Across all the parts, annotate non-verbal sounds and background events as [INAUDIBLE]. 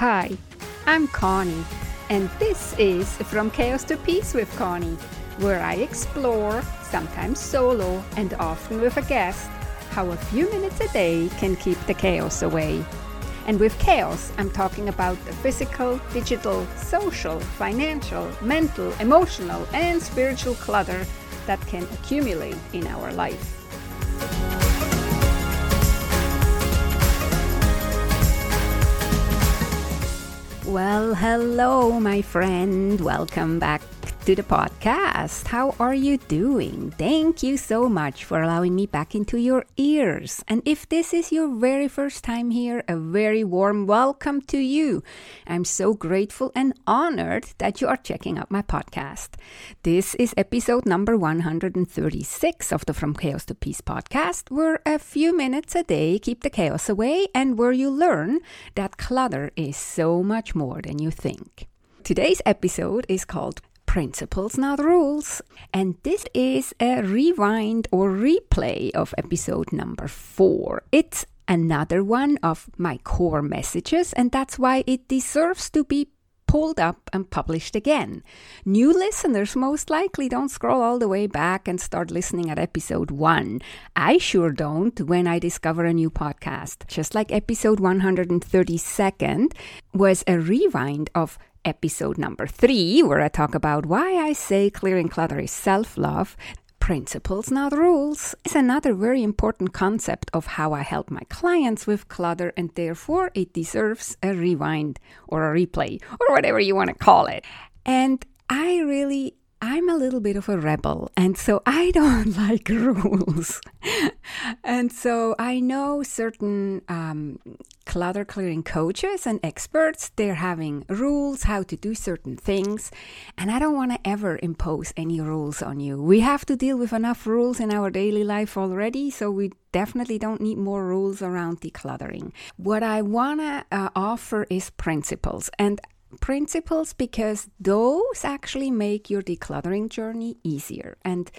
Hi, I'm Conny, and this is From Chaos to Peace with Conny, where I explore, sometimes solo and often with a guest, how a few minutes a day can keep the chaos away. And with chaos, I'm talking about the physical, digital, social, financial, mental, emotional, and spiritual clutter that can accumulate in our life. Well, hello, my friend. Welcome back to the podcast. How are you doing? Thank you so much for allowing me back into your ears. And if this is your very first time here, a very warm welcome to you. I'm so grateful and honored that you are checking out my podcast. This is episode number 136 of the From Chaos to Peace podcast, where a few minutes a day keep the chaos away and where you learn that clutter is so much more than you think. Today's episode is called Principles, Not Rules. And this is a rewind or replay of episode number four. It's another one of my core messages, and that's why it deserves to be pulled up and published again. New listeners most likely don't scroll all the way back and start listening at episode one. I sure don't when I discover a new podcast. Just like episode 132nd was a rewind of episode number three, where I talk about why I say clearing clutter is self love. Principles, not rules, is another very important concept of how I help my clients with clutter, and therefore it deserves a rewind or a replay or whatever you want to call it. And I really I'm a little bit of a rebel, and so I [LAUGHS] don't like rules. and so I know certain um, clutter clearing coaches and experts, they're having rules how to do certain things, and I don't want to ever impose any rules on you. We have to deal with enough rules in our daily life already, so we definitely don't need more rules around decluttering. What I want to uh, offer is principles, and principles because those actually make your decluttering journey easier. And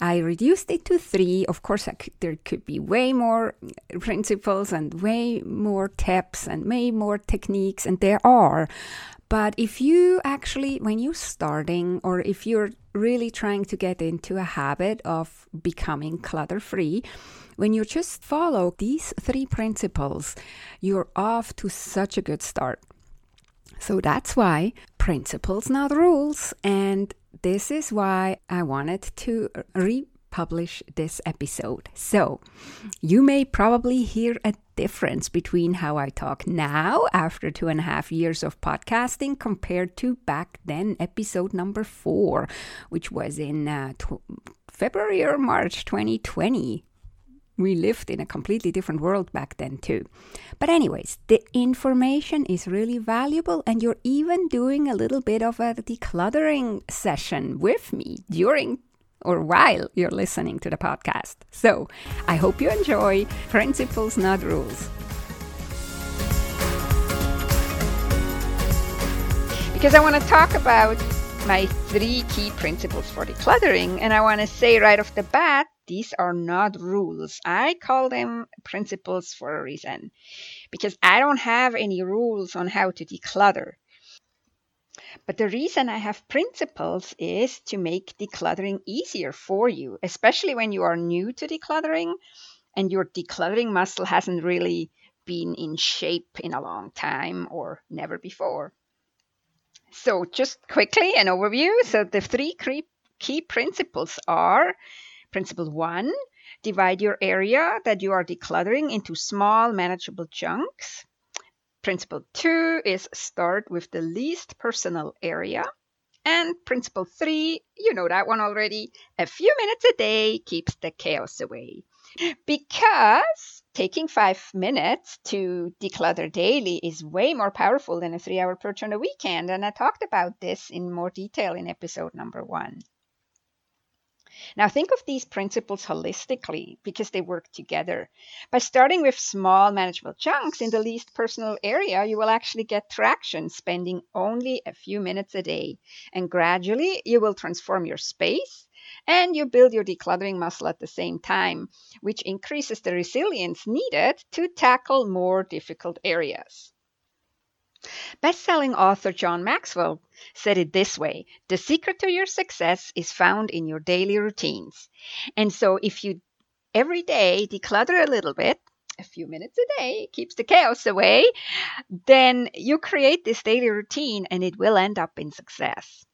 I reduced it to three. Of course, could, there could be way more principles and way more tips and way more techniques, and there are. But if you actually, when you're starting, or if you're really trying to get into a habit of becoming clutter free, when you just follow these three principles, you're off to such a good start. So that's why principles, not rules. And this is why I wanted to republish this episode. So you may probably hear a difference between how I talk now after two and a half years of podcasting compared to back then, episode number four, which was in uh, tw- February or March 2020 we lived in a completely different world back then too. But anyways, the information is really valuable and you're even doing a little bit of a decluttering session with me during or while you're listening to the podcast. So, I hope you enjoy Principles Not Rules. Because I want to talk about my three key principles for decluttering and I want to say right off the bat these are not rules. I call them principles for a reason because I don't have any rules on how to declutter. But the reason I have principles is to make decluttering easier for you, especially when you are new to decluttering and your decluttering muscle hasn't really been in shape in a long time or never before. So, just quickly an overview. So, the three key principles are Principle one, divide your area that you are decluttering into small, manageable chunks. Principle two is start with the least personal area. And principle three, you know that one already, a few minutes a day keeps the chaos away. Because taking five minutes to declutter daily is way more powerful than a three hour purge on a weekend. And I talked about this in more detail in episode number one. Now, think of these principles holistically because they work together. By starting with small, manageable chunks in the least personal area, you will actually get traction spending only a few minutes a day. And gradually, you will transform your space and you build your decluttering muscle at the same time, which increases the resilience needed to tackle more difficult areas. Best-selling author John Maxwell said it this way, the secret to your success is found in your daily routines. And so if you every day declutter a little bit, a few minutes a day keeps the chaos away, then you create this daily routine and it will end up in success.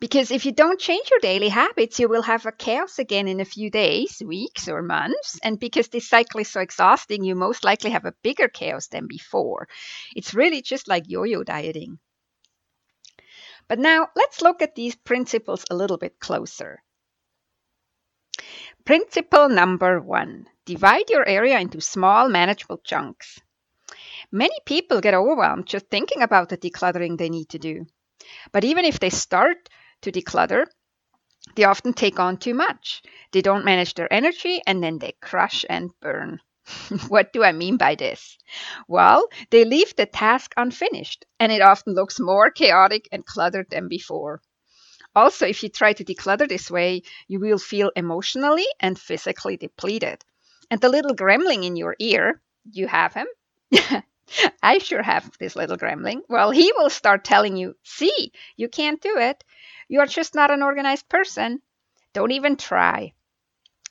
Because if you don't change your daily habits, you will have a chaos again in a few days, weeks, or months. And because this cycle is so exhausting, you most likely have a bigger chaos than before. It's really just like yo yo dieting. But now let's look at these principles a little bit closer. Principle number one divide your area into small, manageable chunks. Many people get overwhelmed just thinking about the decluttering they need to do. But even if they start to declutter, they often take on too much. They don't manage their energy and then they crush and burn. [LAUGHS] what do I mean by this? Well, they leave the task unfinished and it often looks more chaotic and cluttered than before. Also, if you try to declutter this way, you will feel emotionally and physically depleted. And the little gremlin in your ear, you have him? [LAUGHS] I sure have this little gremlin. Well, he will start telling you, see, you can't do it. You are just not an organized person. Don't even try.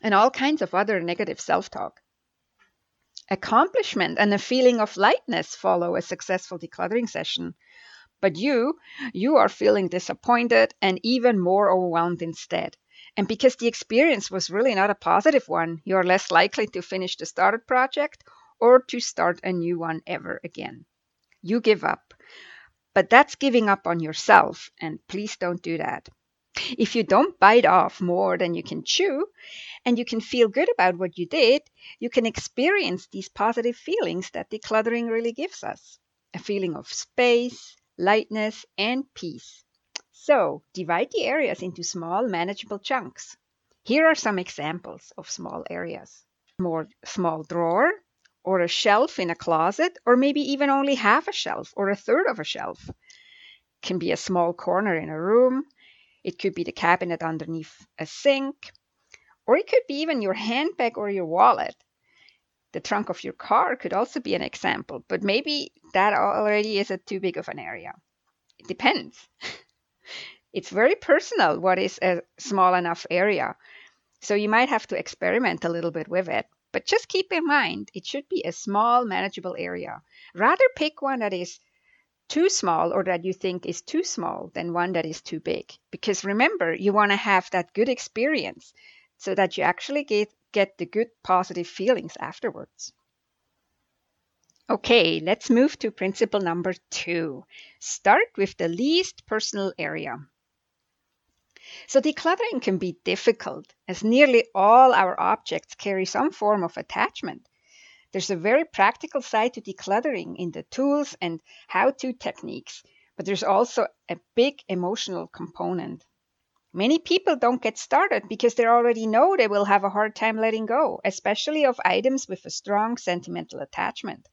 And all kinds of other negative self talk. Accomplishment and a feeling of lightness follow a successful decluttering session. But you, you are feeling disappointed and even more overwhelmed instead. And because the experience was really not a positive one, you are less likely to finish the started project or to start a new one ever again. You give up. But that's giving up on yourself, and please don't do that. If you don't bite off more than you can chew, and you can feel good about what you did, you can experience these positive feelings that decluttering really gives us a feeling of space, lightness, and peace. So, divide the areas into small, manageable chunks. Here are some examples of small areas. More small drawer, or a shelf in a closet, or maybe even only half a shelf or a third of a shelf. It can be a small corner in a room. It could be the cabinet underneath a sink, or it could be even your handbag or your wallet. The trunk of your car could also be an example, but maybe that already is a too big of an area. It depends. [LAUGHS] it's very personal what is a small enough area. So you might have to experiment a little bit with it. But just keep in mind, it should be a small, manageable area. Rather pick one that is too small or that you think is too small than one that is too big. Because remember, you want to have that good experience so that you actually get, get the good positive feelings afterwards. Okay, let's move to principle number two. Start with the least personal area. So decluttering can be difficult as nearly all our objects carry some form of attachment. There's a very practical side to decluttering in the tools and how to techniques, but there's also a big emotional component. Many people don't get started because they already know they will have a hard time letting go, especially of items with a strong sentimental attachment.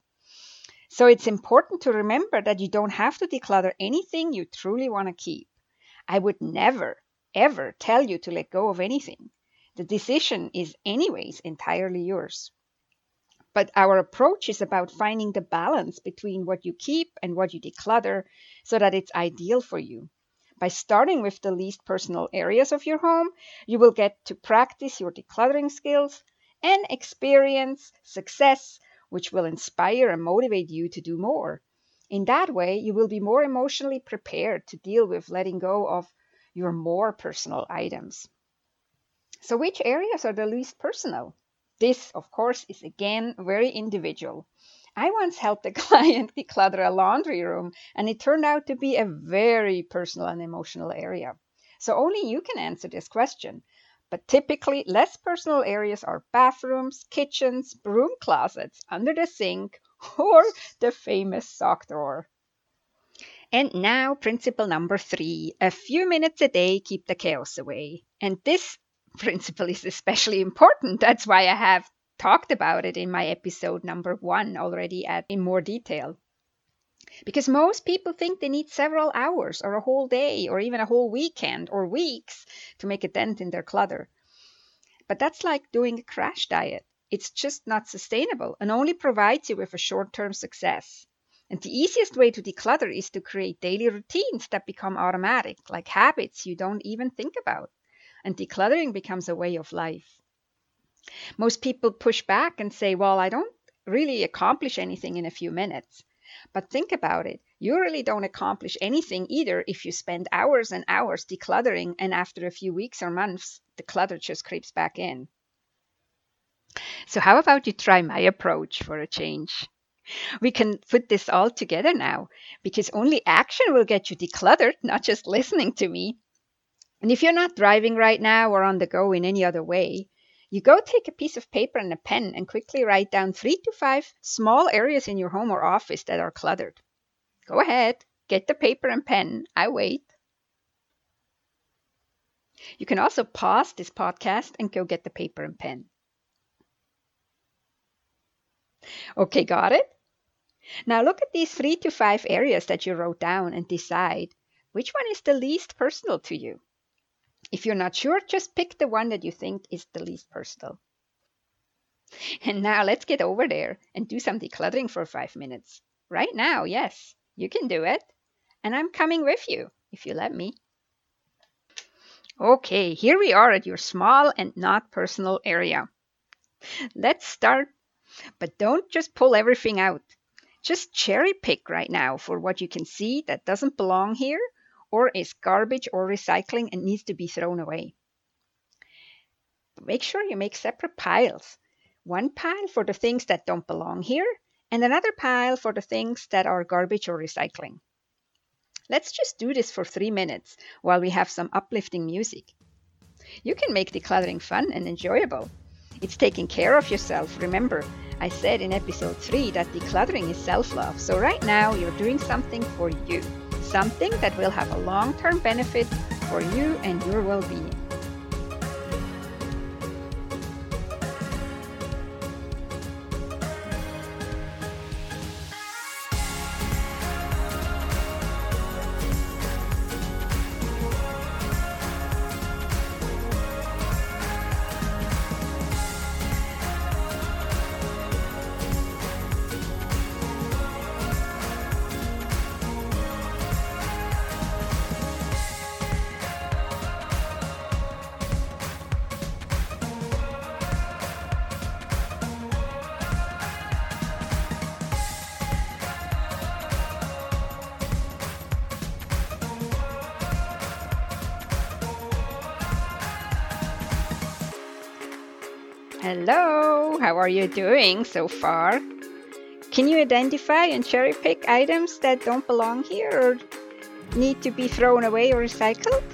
So it's important to remember that you don't have to declutter anything you truly want to keep. I would never ever tell you to let go of anything. The decision is, anyways, entirely yours. But our approach is about finding the balance between what you keep and what you declutter so that it's ideal for you. By starting with the least personal areas of your home, you will get to practice your decluttering skills and experience success, which will inspire and motivate you to do more. In that way, you will be more emotionally prepared to deal with letting go of your more personal oh. items. So, which areas are the least personal? This, of course, is again very individual. I once helped a [LAUGHS] client declutter a laundry room, and it turned out to be a very personal and emotional area. So, only you can answer this question. But typically, less personal areas are bathrooms, kitchens, broom closets, under the sink, [LAUGHS] or the famous sock drawer. And now, principle number three a few minutes a day keep the chaos away. And this [LAUGHS] principle is especially important. That's why I have talked about it in my episode number one already at, in more detail. Because most people think they need several hours or a whole day or even a whole weekend or weeks to make a dent in their clutter. But that's like doing a crash diet. It's just not sustainable and only provides you with a short term success. And the easiest way to declutter is to create daily routines that become automatic, like habits you don't even think about. And decluttering becomes a way of life. Most people push back and say, Well, I don't really accomplish anything in a few minutes. But think about it. You really don't accomplish anything either if you spend hours and hours decluttering, and after a few weeks or months, the clutter just creeps back in. So, how about you try my approach for a change? We can put this all together now because only action will get you decluttered, not just listening to me. And if you're not driving right now or on the go in any other way, you go take a piece of paper and a pen and quickly write down three to five small areas in your home or office that are cluttered. Go ahead, get the paper and pen. I wait. You can also pause this podcast and go get the paper and pen. Okay, got it? Now look at these three to five areas that you wrote down and decide which one is the least personal to you. If you're not sure, just pick the one that you think is the least personal. And now let's get over there and do some decluttering for five minutes. Right now, yes, you can do it. And I'm coming with you if you let me. Okay, here we are at your small and not personal area. Let's start, but don't just pull everything out. Just cherry pick right now for what you can see that doesn't belong here or is garbage or recycling and needs to be thrown away. Make sure you make separate piles. One pile for the things that don't belong here, and another pile for the things that are garbage or recycling. Let's just do this for three minutes while we have some uplifting music. You can make decluttering fun and enjoyable. It's taking care of yourself, remember, I said in episode 3 that decluttering is self love. So, right now, you're doing something for you, something that will have a long term benefit for you and your well being. Hello, how are you doing so far? Can you identify and cherry pick items that don't belong here or need to be thrown away or recycled?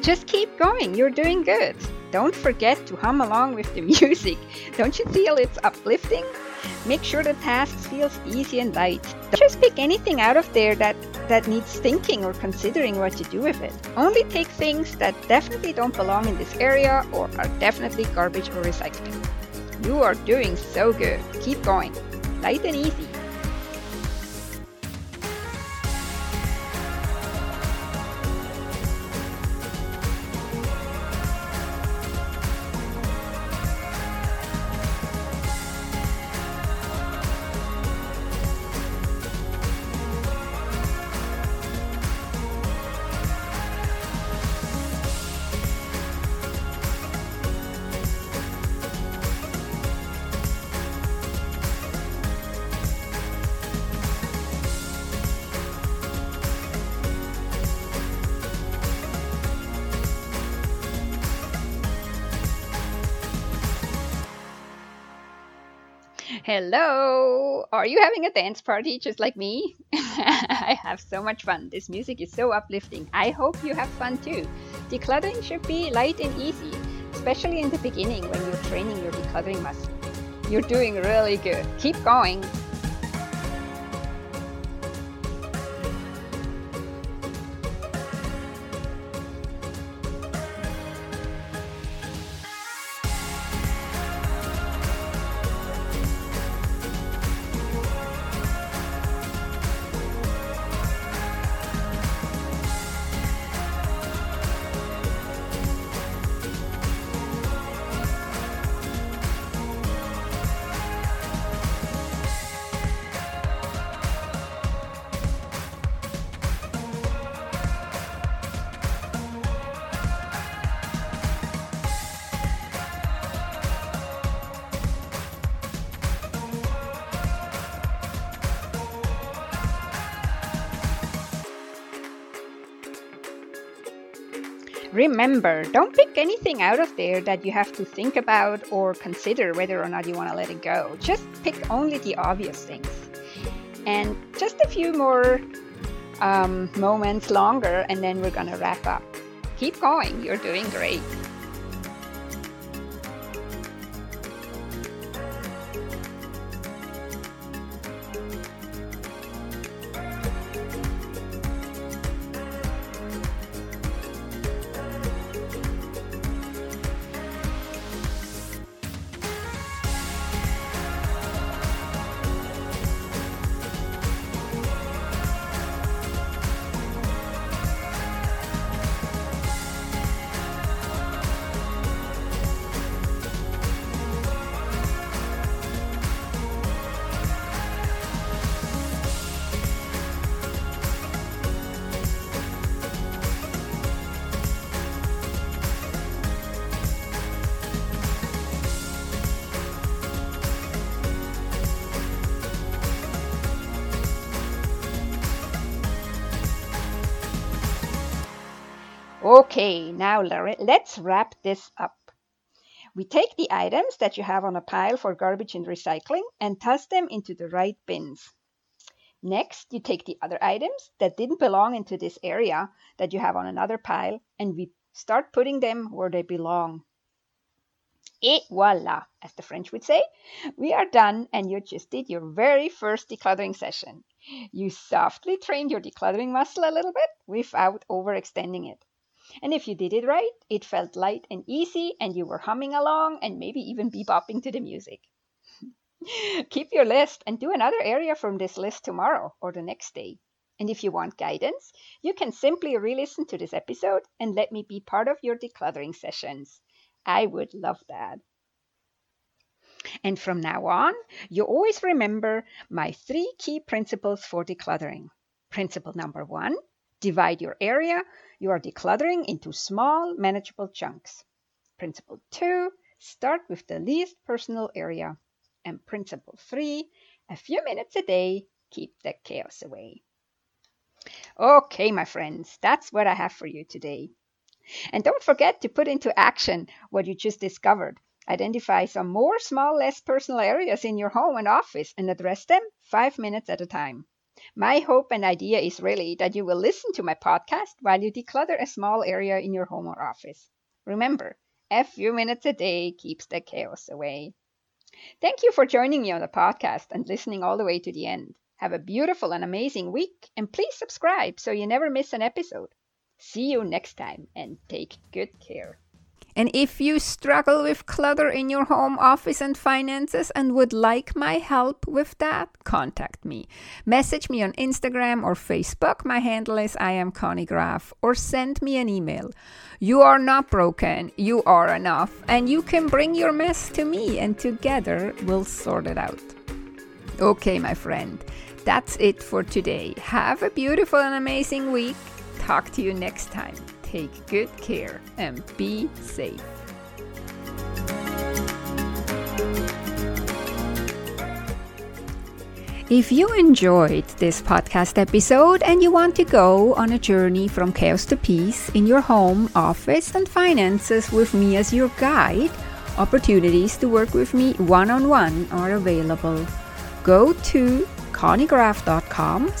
Just keep going, you're doing good. Don't forget to hum along with the [LAUGHS] music. Don't you feel it's uplifting? Make sure the task feels easy and light. Don't just pick anything out of there that, that needs thinking or considering what to do with it. Only take things that definitely don't belong in this area or are definitely garbage or recycling. You are doing so good. Keep going. Light and easy. Hello! Are you having a dance party just like me? [LAUGHS] I have so much fun. This music is so uplifting. I hope you have fun too. Decluttering should be light and easy, especially in the beginning when you're training your decluttering muscle. You're doing really good. Keep going. Remember, don't pick anything out of there that you have to think about or consider whether or not you want to let it go. Just pick only the obvious things. And just a few more um, moments longer, and then we're going to wrap up. Keep going, you're doing great. Okay, now let's wrap this up. We take the items that you have on a pile for garbage and recycling and toss them into the right bins. Next, you take the other items that didn't belong into this area that you have on another pile and we start putting them where they belong. Et voila, as the French would say. We are done and you just did your very first decluttering session. You softly trained your decluttering muscle a little bit without overextending it. And if you did it right, it felt light and easy, and you were humming along and maybe even bebopping to the music. [LAUGHS] Keep your list and do another area from this list tomorrow or the next day. And if you want guidance, you can simply re listen to this episode and let me be part of your decluttering sessions. I would love that. And from now on, you always remember my three key principles for decluttering. Principle number one divide your area you are decluttering into small, manageable chunks. Principle two, start with the least personal area. And principle three, a few minutes a day, keep the chaos away. Okay, my friends, that's what I have for you today. And don't forget to put into action what you just discovered. Identify some more small, less personal areas in your home and office and address them five minutes at a time. My hope and idea is really that you will listen to my podcast while you declutter a small area in your home or office. Remember, a few minutes a day keeps the chaos away. Thank you for joining me on the podcast and listening all the way to the end. Have a beautiful and amazing week, and please subscribe so you never miss an episode. See you next time, and take good care. And if you struggle with clutter in your home office and finances and would like my help with that, contact me. Message me on Instagram or Facebook. My handle is I am Conny Graf or send me an email. You are not broken, you are enough, and you can bring your mess to me and together we'll sort it out. Okay, my friend, that's it for today. Have a beautiful and amazing week. Talk to you next time take good care and be safe. If you enjoyed this podcast episode and you want to go on a journey from chaos to peace in your home, office, and finances with me as your guide, opportunities to work with me one on one are available. Go to connygraf.com,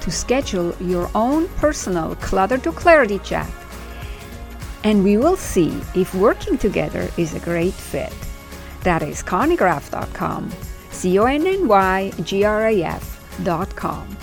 To schedule your own personal Clutter to Clarity chat. And we will see if working together is a great fit. That is connygraf.com, C O N N Y G R A F.com.